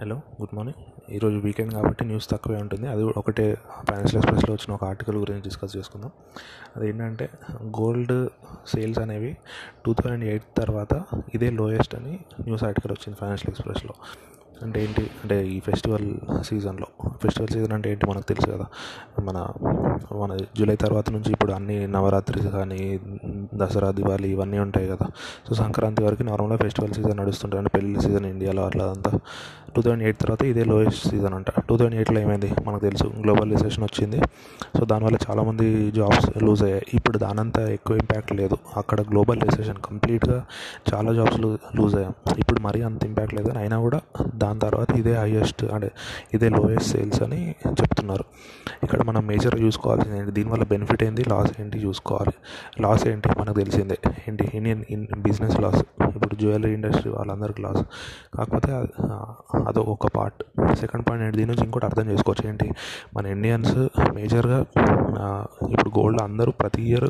Hello good morning. ఈరోజు weekend కాబట్టి news తక్కువే ఉంటుంది. అది ఒకటే ఫైనాన్షియల్ ఎక్స్ప్రెస్లో వచ్చిన ఒక ఆర్టికల్ గురించి డిస్కస్ చేసుకుందాం. అదేంటంటే గోల్డ్ సేల్స్ అనేవి టూ థౌజండ్ ఎయిట్ తర్వాత ఇదే లోయెస్ట్ అని న్యూస్ ఆర్టికల్ వచ్చింది ఫైనాన్షియల్ ఎక్స్ప్రెస్లో అంటే ఏంటి? అంటే ఈ ఫెస్టివల్ సీజన్లో ఫెస్టివల్ సీజన్ అంటే ఏంటి మనకు తెలుసు కదా? మన మన జూలై తర్వాత నుంచి ఇప్పుడు అన్ని నవరాత్రి కానీ దసరా దివాళీ ఇవన్నీ ఉంటాయి కదా? సో సంక్రాంతి వరకు నార్మల్గా ఫెస్టివల్ సీజన్ నడుస్తుంటుంది అంటే పెళ్ళి సీజన్ ఇండియాలో అట్లా అంతా. టూ థౌజండ్ ఎయిట్ తర్వాత ఇదే లోయెస్ట్ సీజన్ అంట. టూ థౌజండ్ ఎయిట్లో ఏమైంది? మనకు తెలుసు గ్లోబల్ రిసెషన్ వచ్చింది. సో దానివల్ల చాలామంది జాబ్స్ లూజ్ అయ్యాయి. ఇప్పుడు దానంతా ఎక్కువ ఇంపాక్ట్ లేదు. అక్కడ గ్లోబల్ రిసెషన్ కంప్లీట్గా చాలా జాబ్స్ లూజ్ అయ్యాం. ఇప్పుడు మరీ అంత ఇంపాక్ట్ లేదు అయినా కూడా దాని తర్వాత ఇదే హైయెస్ట్ అంటే ఇదే లోయెస్ట్ సేల్స్ అని చెప్తున్నారు. ఇక్కడ మనం మేజర్గా చూసుకోవాల్సింది ఏంటి? దీనివల్ల బెనిఫిట్ ఏంటి? లాస్ ఏంటి? చూసుకోవాలి. లాస్ ఏంటి? మనకు తెలిసిందే. ఏంటి? ఇండియన్ ఇన్ బిజినెస్ లాస్ ఇప్పుడు జ్యువెలరీ ఇండస్ట్రీ వాళ్ళందరికీ లాస్ కాకపోతే అది ఒక పార్ట్ సెకండ్ పాయింట్ ఏంటి? దీని నుంచి ఇంకోటి అర్థం చేసుకోవచ్చు. ఏంటి? మన ఇండియన్స్ మేజర్గా ఇప్పుడు గోల్డ్ అందరూ ప్రతి ఇయర్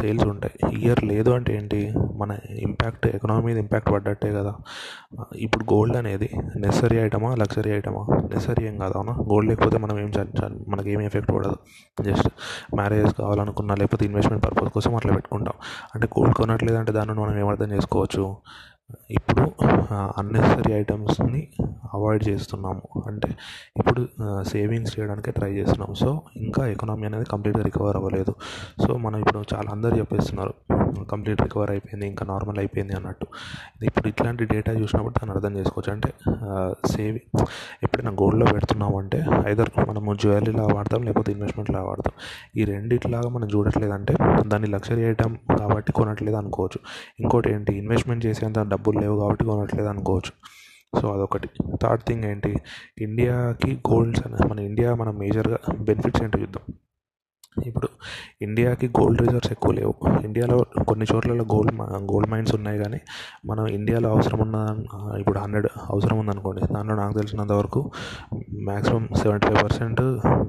సేల్స్ ఉంటాయి. ఇయర్ లేదు అంటే ఏంటి? మన ఇంపాక్ట్ ఎకనామీ మీద ఇంపాక్ట్ పడ్డట్టే కదా. ఇప్పుడు గోల్డ్ అనేది నెసరీ ఐటమా లగ్జరీ ఐటమా నెసరీ ఏం కాదు అవునా? గోల్డ్ లేకపోతే మనం ఏం మనకి ఏమీ ఎఫెక్ట్ పడదు. జస్ట్ మ్యారేజ్ కావాలనుకున్నా లేకపోతే ఇన్వెస్ట్మెంట్ పర్పస్ కోసం అట్లా పెట్టుకుంటాం. అంటే గోల్డ్ కొనట్లేదు అంటే దాన్ని మనం ఏమర్థం చేసుకోవచ్చు? ఇప్పుడు అన్నెసరీ ఐటమ్స్ని అవాయిడ్ చేస్తున్నాము. అంటే ఇప్పుడు సేవింగ్స్ చేయడానికి ట్రై చేస్తున్నాం సో ఇంకా ఎకనామీ అనేది కంప్లీట్గా రికవర్ అవ్వలేదు. సో మనం ఇప్పుడు చాలా అందరు చెప్పేస్తున్నారు. కంప్లీట్ రికవర్ అయిపోయింది ఇంకా నార్మల్ అయిపోయింది అన్నట్టు. ఇప్పుడు ఇట్లాంటి డేటా చూసినప్పుడు దాన్ని అర్థం చేసుకోవచ్చు. అంటే సేవింగ్ ఎప్పుడైనా గోల్డ్లో పెడుతున్నాం అంటే ఐదర్ మనము జ్యువెలరీలా వాడతాం లేకపోతే ఇన్వెస్ట్మెంట్లా వాడతాం. ఈ రెండిట్లాగా మనం చూడట్లేదంటే దాన్ని లగ్జరీ ఐటమ్ కాబట్టి కొనట్లేదు అనుకోవచ్చు. ఇంకోటి ఏంటి? ఇన్వెస్ట్మెంట్ చేసేంత డబ్బులు లేవు కాబట్టి కొనట్లేదు అనుకోవచ్చు. సో అదొకటి. థర్డ్ థింగ్ ఏంటి? ఇండియాకి గోల్డ్స్ మన ఇండియా మన మేజర్గా బెనిఫిట్స్ ఏంటో చూద్దాం. ఇప్పుడు ఇండియాకి గోల్డ్ రిజర్వ్స్ ఎక్కువ లేవు. ఇండియాలో కొన్ని చోట్లలో గోల్డ్ గోల్డ్ మైన్స్ ఉన్నాయి కానీ మనం ఇండియాలో అవసరం ఉన్న ఇప్పుడు హండ్రెడ్ అవసరం ఉందనుకోండి. దాంట్లో నాకు తెలిసినంత వరకు maximum seventy five percent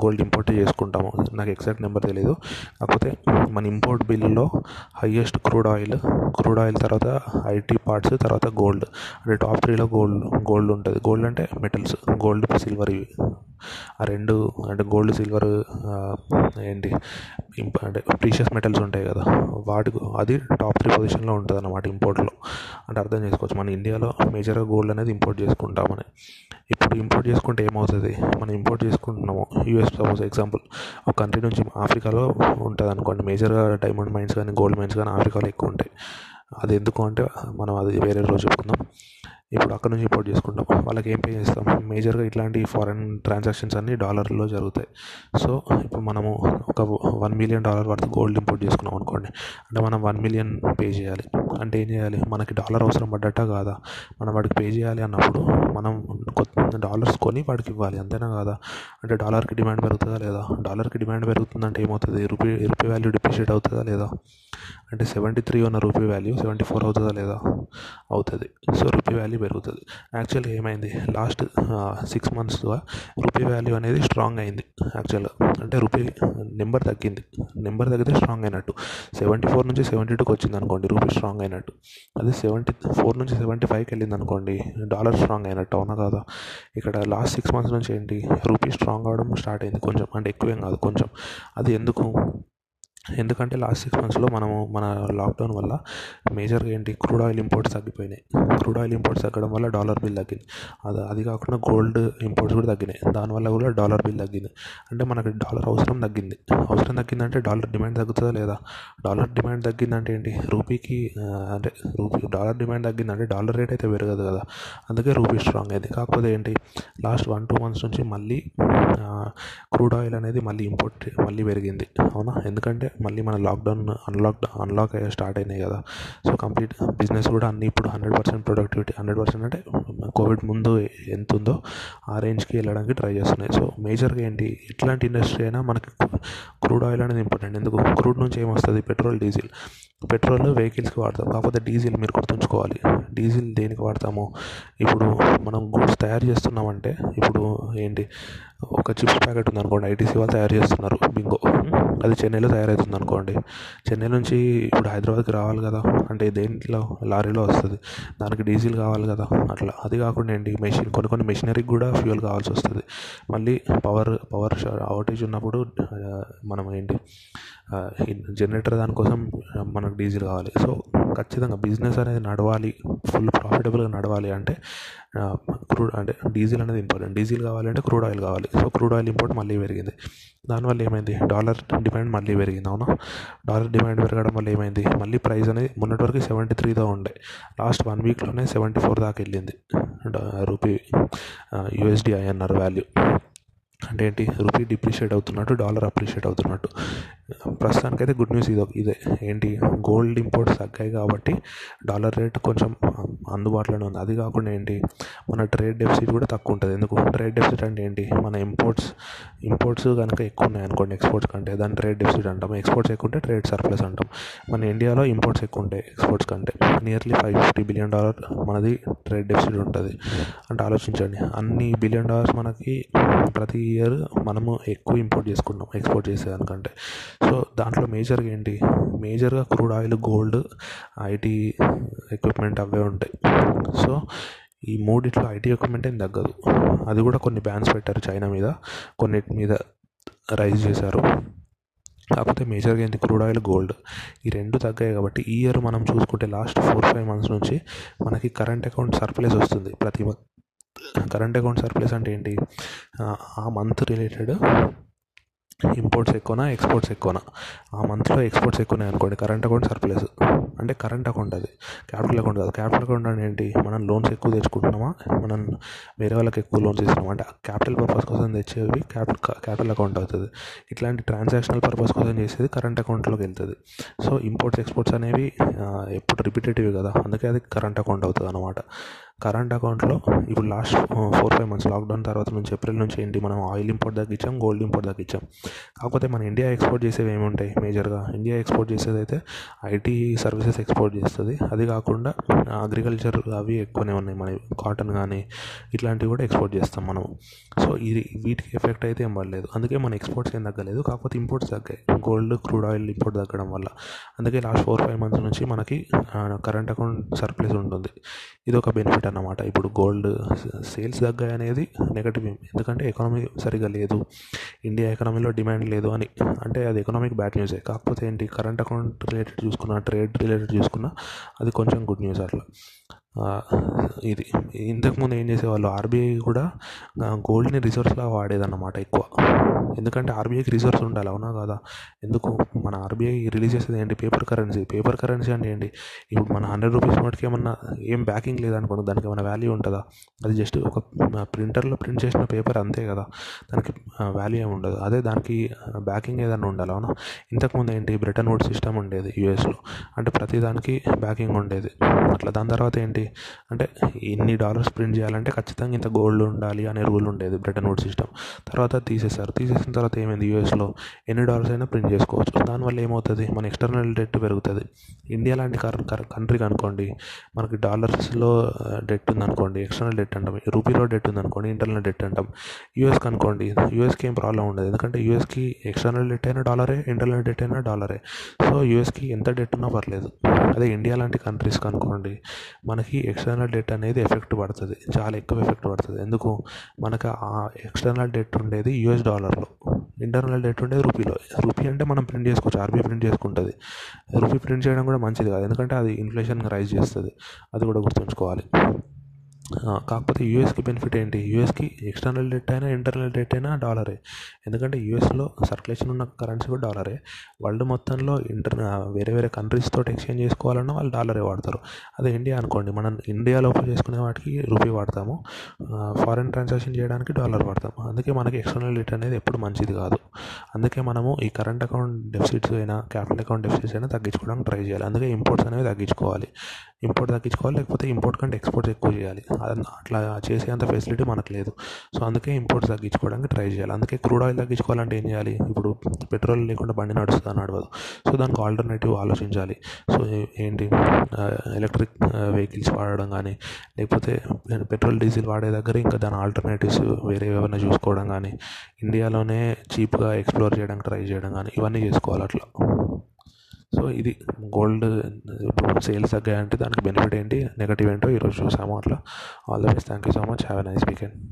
gold import చేసుకుంటాము. నాకు ఎగ్జాక్ట్ నెంబర్ తెలియదు కాకపోతే మన ఇంపోర్ట్ బిల్లులో highest crude oil crude oil తర్వాత ఐటీ పార్ట్స్ తర్వాత గోల్డ్ అంటే టాప్ త్రీలో గోల్డ్ గోల్డ్ ఉంటుంది. గోల్డ్ అంటే మెటల్స్ గోల్డ్ సిల్వర్ ఇవి. ఆ రెండు అంటే గోల్డ్ సిల్వర్ ఏంటి అంటే ప్రీషియస్ మెటల్స్ ఉంటాయి కదా. వాటి అది టాప్ త్రీ పొజిషన్లో ఉంటుంది అన్నమాట ఇంపోర్ట్లో అంటే అర్థం చేసుకోవచ్చు. మన ఇండియాలో మేజర్గా గోల్డ్ అనేది ఇంపోర్ట్ చేసుకుంటామని. ఇప్పుడు ఇంపోర్ట్ చేసుకుంటే ఏమవుతుంది? మనం ఇంపోర్ట్ చేసుకుంటున్నాము. యూఎస్ సపోజ్ ఎగ్జాంపుల్ ఒక కంట్రీ నుంచి ఆఫ్రికాలో ఉంటుంది అనుకోండి మేజర్గా డైమండ్ మైన్స్ కానీ గోల్డ్ మైన్స్ కానీ ఆఫ్రికాలో ఎక్కువ ఉంటాయి. అది ఎందుకు అంటే మనం అది వేరే రోజు చెప్పుకుందాం. ఇప్పుడు అక్కడ నుంచి ఇంపోర్ట్ చేసుకుంటాం. వాళ్ళకి ఏం పే చేస్తాం? మేజర్గా ఇట్లాంటి ఫారెన్ ట్రాన్సాక్షన్స్ అన్నీ డాలర్లో జరుగుతాయి. సో ఇప్పుడు మనము ఒక one million dollar worth gold import చేసుకున్నాం అనుకోండి. అంటే మనం వన్ మిలియన్ పే చేయాలి. అంటే ఏం చేయాలి? మనకి డాలర్ అవసరం పడ్డట్ట కాదా? మనం వాడికి పే చేయాలి అన్నప్పుడు మనం కొత్త డాలర్స్ కొని వాడికి ఇవ్వాలి. అంతేనా కాదా? అంటే డాలర్కి డిమాండ్ పెరుగుతుందా లేదా? డాలర్కి డిమాండ్ పెరుగుతుందంటే ఏమవుతుంది? రూపీ రూపీ వాల్యూ డిప్రిషియేట్ అవుతుందా లేదా? అంటే సెవెంటీ త్రీ ఉన్న రూపీ వాల్యూ సెవెంటీ ఫోర్ అవుతుందా లేదా? అవుతుంది. సో రూపీ వాల్యూ పెరుగుతుంది. యాక్చువల్గా ఏమైంది? లాస్ట్ సిక్స్ మంత్స్గా రూపీ వాల్యూ అనేది స్ట్రాంగ్ అయింది. యాక్చువల్గా అంటే రూపీ నెంబర్ తగ్గింది. నెంబర్ తగ్గితే స్ట్రాంగ్ అయినట్టు. సెవెంటీ ఫోర్ నుంచి సెవెంటీ టూకి వచ్చింది అనుకోండి రూపీ స్ట్రాంగ్ అయినట్టు. అదే సెవెంటీ ఫోర్ నుంచి సెవెంటీ ఫైవ్కి వెళ్ళింది అనుకోండి డాలర్ స్ట్రాంగ్ అయినట్టు అవునా కదా? ఇక్కడ లాస్ట్ సిక్స్ మంత్స్ నుంచి ఏంటి? రూపీ స్ట్రాంగ్ అవడం స్టార్ట్ అయింది. కొంచెం అంటే ఎక్కువేం కాదు కొంచెం. అది ఎందుకు? ఎందుకంటే లాస్ట్ సిక్స్ మంత్స్లో మనము మన లాక్డౌన్ వల్ల మేజర్గా ఏంటి? క్రూడ్ ఆయిల్ ఇంపోర్ట్స్ తగ్గిపోయినాయి. క్రూడ్ ఆయిల్ ఇంపోర్ట్స్ తగ్గడం వల్ల డాలర్ బిల్ తగ్గింది. అది అది కాకుండా గోల్డ్ ఇంపోర్ట్స్ కూడా తగ్గినాయి. దానివల్ల కూడా డాలర్ బిల్ తగ్గింది. అంటే మనకి డాలర్ అవసరం తగ్గింది. అవసరం తగ్గిందంటే డాలర్ డిమాండ్ తగ్గుతుందా లేదా? డాలర్ డిమాండ్ తగ్గిందంటే ఏంటి? రూపీకి అంటే రూపీ డాలర్ డిమాండ్ తగ్గిందంటే డాలర్ రేట్ అయితే పెరగదు కదా. అందుకే రూపీ స్ట్రాంగ్ అయింది. కాకపోతే ఏంటి? లాస్ట్ వన్ టూ మంత్స్ నుంచి మళ్ళీ క్రూడ్ ఆయిల్ అనేది మళ్ళీ ఇంపోర్ట్ మళ్ళీ పెరిగింది. అవునా? ఎందుకంటే మళ్ళీ మన లాక్డౌన్ అన్లాక్ అన్లాక్ అయ్యే స్టార్ట్ అయినాయి కదా. సో కంప్లీట్ బిజినెస్ కూడా అన్ని ఇప్పుడు hundred percent productivity hundred percent అంటే కోవిడ్ ముందు ఎంత ఉందో ఆ రేంజ్కి వెళ్ళడానికి ట్రై చేస్తున్నాయి. సో మేజర్గా ఏంటి? ఎట్లాంటి ఇండస్ట్రీ అయినా మనకి క్రూడ్ ఆయిల్ అనేది ఇంపార్టెంట్ ఎందుకు? క్రూడ్ నుంచి ఏమొస్తుంది పెట్రోల్ డీజిల్ పెట్రోల్ వెహికల్స్కి వాడతాం. కాకపోతే డీజిల్ మీరు గుర్తుంచుకోవాలి. డీజిల్ దేనికి వాడతాము? ఇప్పుడు మనం గూడ్స్ తయారు చేస్తున్నామంటే ఇప్పుడు ఏంటి ఒక చిప్స్ ప్యాకెట్ ఉందనుకోండి ఐటీసీ వాళ్ళు తయారు చేస్తున్నారు బింగో. అది చెన్నైలో తయారవుతుంది అనుకోండి చెన్నై నుంచి ఇప్పుడు హైదరాబాద్కి రావాలి కదా అంటే దేంట్లో లారీలో వస్తుంది దానికి డీజిల్ కావాలి కదా అట్లా. అది కాకుండా ఏంటి మెషిన్ కొన్ని కొన్ని మెషినరీకి కూడా ఫ్యూయల్ కావాల్సి వస్తుంది. మళ్ళీ పవర్ పవర్ అవుటేజ్ ఉన్నప్పుడు మనం ఏంటి జనరేటర్ దానికోసం మనకు డీజిల్ కావాలి. సో ఖచ్చితంగా బిజినెస్ అనేది నడవాలి ఫుల్ ప్రాఫిటబుల్గా నడవాలి అంటే క్రూడ్ అంటే డీజిల్ అనేది ఇంపార్టెంట్. డీజిల్ కావాలంటే క్రూడ్ ఆయిల్ కావాలి. సో క్రూడ్ ఆయిల్ ఇంపోర్ట్ మళ్ళీ పెరిగింది. దానివల్ల ఏమైంది? డాలర్ డిమాండ్ మళ్ళీ పెరిగింది అవునా? డాలర్ డిమాండ్ పెరగడం వల్ల ఏమైంది? మళ్ళీ ప్రైస్ అనేది మొన్నటి వరకు సెవెంటీ త్రీతో ఉండే. లాస్ట్ వన్ వీక్లోనే సెవెంటీ ఫోర్ దాకా వెళ్ళింది. Rupee USD INR value. అంటే ఏంటి? రూపీ డిప్రిషియేట్ అవుతున్నట్టు డాలర్ అప్రిషియేట్ అవుతున్నట్టు. ప్రస్తుతానికైతే గుడ్ న్యూస్ ఇదో ఇదే. ఏంటి? గోల్డ్ ఇంపోర్ట్స్ తగ్గాయి కాబట్టి డాలర్ రేట్ కొంచెం అందుబాటులోనే ఉంది. అది కాకుండా ఏంటి? మన ట్రేడ్ డెఫిసిట్ కూడా తక్కువ ఉంటుంది. ఎందుకు? ట్రేడ్ డెఫిసిట్ అంటే ఏంటి? మన ఇంపోర్ట్స్ ఇంపోర్ట్స్ కనుక ఎక్కువ ఉన్నాయి అనుకోండి ఎక్స్పోర్ట్స్ కంటే దాన్ని ట్రేడ్ డెఫిసిట్ అంటాం. ఎక్స్పోర్ట్స్ ఎక్కువ ఉంటే ట్రేడ్ సర్ప్లస్ అంటాం. మన ఇండియాలో ఇంపోర్ట్స్ ఎక్కువ ఉంటాయి ఎక్స్పోర్ట్స్ కంటే. Nearly five fifty billion dollar మనది ట్రేడ్ డెఫిసిట్ ఉంటుంది. అంటే ఆలోచించండి. అన్ని బిలియన్ డాలర్స్ మనకి ప్రతి ఇయర్ మనము ఎక్కువ ఇంపోర్ట్ చేసుకుంటాం ఎక్స్పోర్ట్ చేసేదానికంటే. సో దాంట్లో మేజర్గా ఏంటి? మేజర్గా crude oil gold IT equipment అవే ఉంటాయి. సో ఈ మూడిట్లో ఐటీ ఎక్విప్మెంట్ ఏం తగ్గదు. అది కూడా కొన్ని బ్యాన్స్ పెట్టారు చైనా మీద కొన్నిటి మీద రైజ్ చేశారు. కాకపోతే మేజర్గా ఏంటి? క్రూడ్ ఆయిల్ గోల్డ్ ఈ రెండు తగ్గాయి కాబట్టి ఈ ఇయర్ మనం చూసుకుంటే లాస్ట్ ఫోర్ ఫైవ్ మంత్స్ నుంచి మనకి కరెంట్ అకౌంట్ సర్ప్లైజ్ వస్తుంది ప్రతి కరెంట్ అకౌంట్ సర్ప్లస్ అంటే ఏంటి? ఆ మంత్ రిలేటెడ్ ఇంపోర్ట్స్ ఎక్కువనా ఎక్స్పోర్ట్స్ ఎక్కువనా? ఆ మంత్లో ఎక్స్పోర్ట్స్ ఎక్కువనే అనుకోండి. Current account surplus. అంటే కరెంట్ అకౌంట్ అది. క్యాపిటల్ అకౌంట్ కాదు. క్యాపిటల్ అకౌంట్ అంటే ఏంటి? మనం లోన్స్ ఎక్కువ తెచ్చుకుంటున్నామా? మనం వేరే వాళ్ళకి ఎక్కువ లోన్స్ ఇస్తున్నాం అంటే క్యాపిటల్ పర్పస్ కోసం తెచ్చేవి క్యాపిటల్ క్యాపిటల్ అకౌంట్ అవుతుంది. ఇట్లాంటి ట్రాన్సాక్షనల్ పర్పస్ కోసం చేసేది కరెంట్ అకౌంట్లోకి వెళ్తుంది. సో ఇంపోర్ట్స్ ఎక్స్పోర్ట్స్ అనేవి ఎప్పుడు రిపీటేటివ్ కదా. అందుకే అది కరెంట్ అకౌంట్ అవుతుంది అనమాట కరెంట్ అకౌంట్లో ఇప్పుడు last four five months lockdown తర్వాత నుంచి ఏప్రిల్ నుంచి ఏంటి మనం ఆయిల్ ఇంపోర్ట్ తగ్గించాం గోల్డ్ ఇంపోర్ట్ తగ్గించాం కాకపోతే మన ఇండియా ఎక్స్పోర్ట్ చేసేవి ఏముంటాయి మేజర్గా ఇండియా ఎక్స్పోర్ట్ చేసేది అయితే ఐటీ సర్వీసెస్ ఎక్స్పోర్ట్ చేస్తుంది. అది కాకుండా అగ్రికల్చర్ అవి ఎక్కువనే ఉన్నాయి. మన కాటన్ కానీ ఇట్లాంటివి కూడా ఎక్స్పోర్ట్ చేస్తాం మనం సో ఇది వీటికి ఎఫెక్ట్ అయితే ఏం పడలేదు. అందుకే మన ఎక్స్పోర్ట్స్ ఏం తగ్గలేదు. కాకపోతే ఇంపోర్ట్స్ తగ్గాయి. గోల్డ్ క్రూడ్ ఆయిల్ ఇంపోర్ట్ తగ్గడం వల్ల. అందుకే లాస్ట్ ఫోర్ ఫైవ్ మంత్స్ నుంచి మనకి కరెంట్ అకౌంట్ సర్ప్లస్ ఉంటుంది. ఇది ఒక బెనిఫిట్ అన్నమాట. ఇప్పుడు గోల్డ్ సేల్స్ తగ్గాయి అనేది నెగటివ్. ఎందుకంటే ఎకానమీ సరిగా లేదు. ఇండియా ఎకానమీలో డిమాండ్ లేదు అని. అంటే అది ఎకనామిక్ బ్యాడ్ న్యూసే. కాకపోతే ఏంటి? కరెంట్ అకౌంట్ రిలేటెడ్ చూసుకున్నా ట్రేడ్ రిలేటెడ్ చూసుకున్నా అది కొంచెం గుడ్ న్యూస్ అట్లా. ఇది ఇంతకుముందు ఏం చేసేవాళ్ళు? ఆర్బీఐ కూడా గోల్డ్ని రిజర్వ్స్లా వాడేదన్నమాట ఎక్కువ. ఎందుకంటే ఆర్బీఐకి రిజర్వ్స్ ఉండాలి అవునా కదా? ఎందుకు? మన ఆర్బీఐ రిలీజ్ చేసేది ఏంటి? పేపర్ కరెన్సీ పేపర్ కరెన్సీ అంటే ఏంటి? ఇప్పుడు మన హండ్రెడ్ రూపీస్ నోట్కి ఏమన్నా ఏం బ్యాకింగ్ లేదనుకోండి దానికి ఏమైనా వాల్యూ ఉంటుందా? అది జస్ట్ ఒక ప్రింటర్లో ప్రింట్ చేసిన పేపర్ అంతే కదా? దానికి వాల్యూ ఏమి ఉండదు. అదే దానికి బ్యాకింగ్ ఏదైనా ఉండాలి అవునా? ఇంతకుముందు ఏంటి? బ్రిటన్ వుడ్ సిస్టమ్ ఉండేది యూఎస్లో అంటే ప్రతి దానికి బ్యాకింగ్ ఉండేది. అట్లా దాని తర్వాత ఏంటి? అంటే ఇన్ని డాలర్స్ ప్రింట్ చేయాలంటే ఖచ్చితంగా ఇంత గోల్డ్ ఉండాలి అనే రూల్ ఉండేది బ్రిటన్ వుడ్ సిస్టమ్ తర్వాత తీసేశారు. తీసేసిన తర్వాత ఏమైంది? యూఎస్లో ఎన్ని డాలర్స్ అయినా ప్రింట్ చేసుకోవచ్చు. దానివల్ల ఏమవుతుంది? మన ఎక్స్టర్నల్ డెట్ పెరుగుతుంది. ఇండియా లాంటి కంట్రీ అనుకోండి మనకి డాలర్స్లో డెట్ uh, ఉందనుకోండి ఎక్స్టర్నల్ డెట్ అంటాం. రూపీలో డెట్ ఉందనుకోండి ఇంటర్నల్ డెట్ అంటాం. యూఎస్కి అనుకోండి యూఎస్కి ఏం ప్రాబ్లం ఉండదు. ఎందుకంటే యూఎస్కి ఎక్స్టర్నల్ డెట్ అయినా డాలరే ఇంటర్నల్ డెట్ అయినా డాలరే సో యూఎస్కి ఎంత డెట్ ఉన్నా పర్లేదు. అదే ఇండియా లాంటి కంట్రీస్కి అనుకోండి మనకి ఎక్స్టర్నల్ డెట్ అనేది ఎఫెక్ట్ పడుతుంది. చాలా ఎక్కువ ఎఫెక్ట్ పడుతుంది. ఎందుకు? మనకు ఆ ఎక్స్టర్నల్ డెట్ ఉండేది యూఎస్ డాలర్లో ఇంటర్నల్ డెట్ ఉండేది రూపీలో రూపీ అంటే మనం ప్రింట్ చేసుకోవచ్చు. ఆర్బీఐ ప్రింట్ చేసుకుంటుంది. రూపీ ప్రింట్ చేయడం కూడా మంచిది కాదు. ఎందుకంటే అది ఇన్ఫ్లేషన్ రైజ్ చేస్తుంది. అది కూడా గుర్తుంచుకోవాలి. కాకపోతే యూఎస్కి బెనిఫిట్ ఏంటి? యూఎస్కి ఎక్స్టర్నల్ డెట్ అయినా ఇంటర్నల్ డెట్ అయినా డాలరే. ఎందుకంటే యూఎస్లో సర్క్యులేషన్ ఉన్న కరెన్సీ కూడా డాలరే. వరల్డ్ మొత్తంలో ఇంటర్ వేరే వేరే కంట్రీస్ తోటి ఎక్స్చేంజ్ చేసుకోవాలన్నా వాళ్ళు డాలరే వాడతారు. అదే ఇండియా అనుకోండి మనం ఇండియాలో చేసుకునే వాటికి రూపీ వాడతాము. ఫారెన్ ట్రాన్సాక్షన్ చేయడానికి డాలర్ వాడతాము. అందుకే మనకి ఎక్స్టర్నల్ డెట్ అనేది ఎప్పుడు మంచిది కాదు. అందుకే మనము ఈ కరెంట్ అకౌంట్ డెఫిసిట్స్ అయినా క్యాపిటల్ అకౌంట్ డెఫిసిట్స్ అయినా తగ్గించుకోవడానికి ట్రై చేయాలి. అందుకే ఇంపోర్ట్స్ అనేవి తగ్గించుకోవాలి. ఇంపోర్ట్ తగ్గించుకోవాలి లేకపోతే ఇంపోర్ట్ కంటే ఎక్స్పోర్ట్స్ ఎక్కువ చేయాలి. అట్లా చేసేంత ఫెసిలిటీ మనకు లేదు. సో అందుకే ఇంపోర్ట్స్ తగ్గించుకోవడానికి ట్రై చేయాలి. అందుకే క్రూడ్ ఆయిల్ తగ్గించుకోవాలంటే ఏం చేయాలి? ఇప్పుడు పెట్రోల్ లేకుండా బండి నడుస్తుందా నడవదు సో దానికి ఆల్టర్నేటివ్ ఆలోచించాలి. సో ఏంటి? ఎలక్ట్రిక్ వెహికల్స్ వాడడం కానీ లేకపోతే పెట్రోల్ డీజిల్ వాడే దగ్గర ఇంకా దాని ఆల్టర్నేటివ్స్ వేరే ఏమైనా చూసుకోవడం కానీ ఇండియాలోనే చీప్గా ఎక్స్ప్లోర్ చేయడానికి ట్రై చేయడం కానీ ఇవన్నీ చేసుకోవాలి అట్లా. సో ఇది గోల్డ్ సేల్స్ తగ్గాయంటే దానికి బెనిఫిట్ ఏంటి నెగటివ్ ఏంటో ఈరోజు చూసాము అట్లా. All the best. Thank you so much. Have a nice weekend.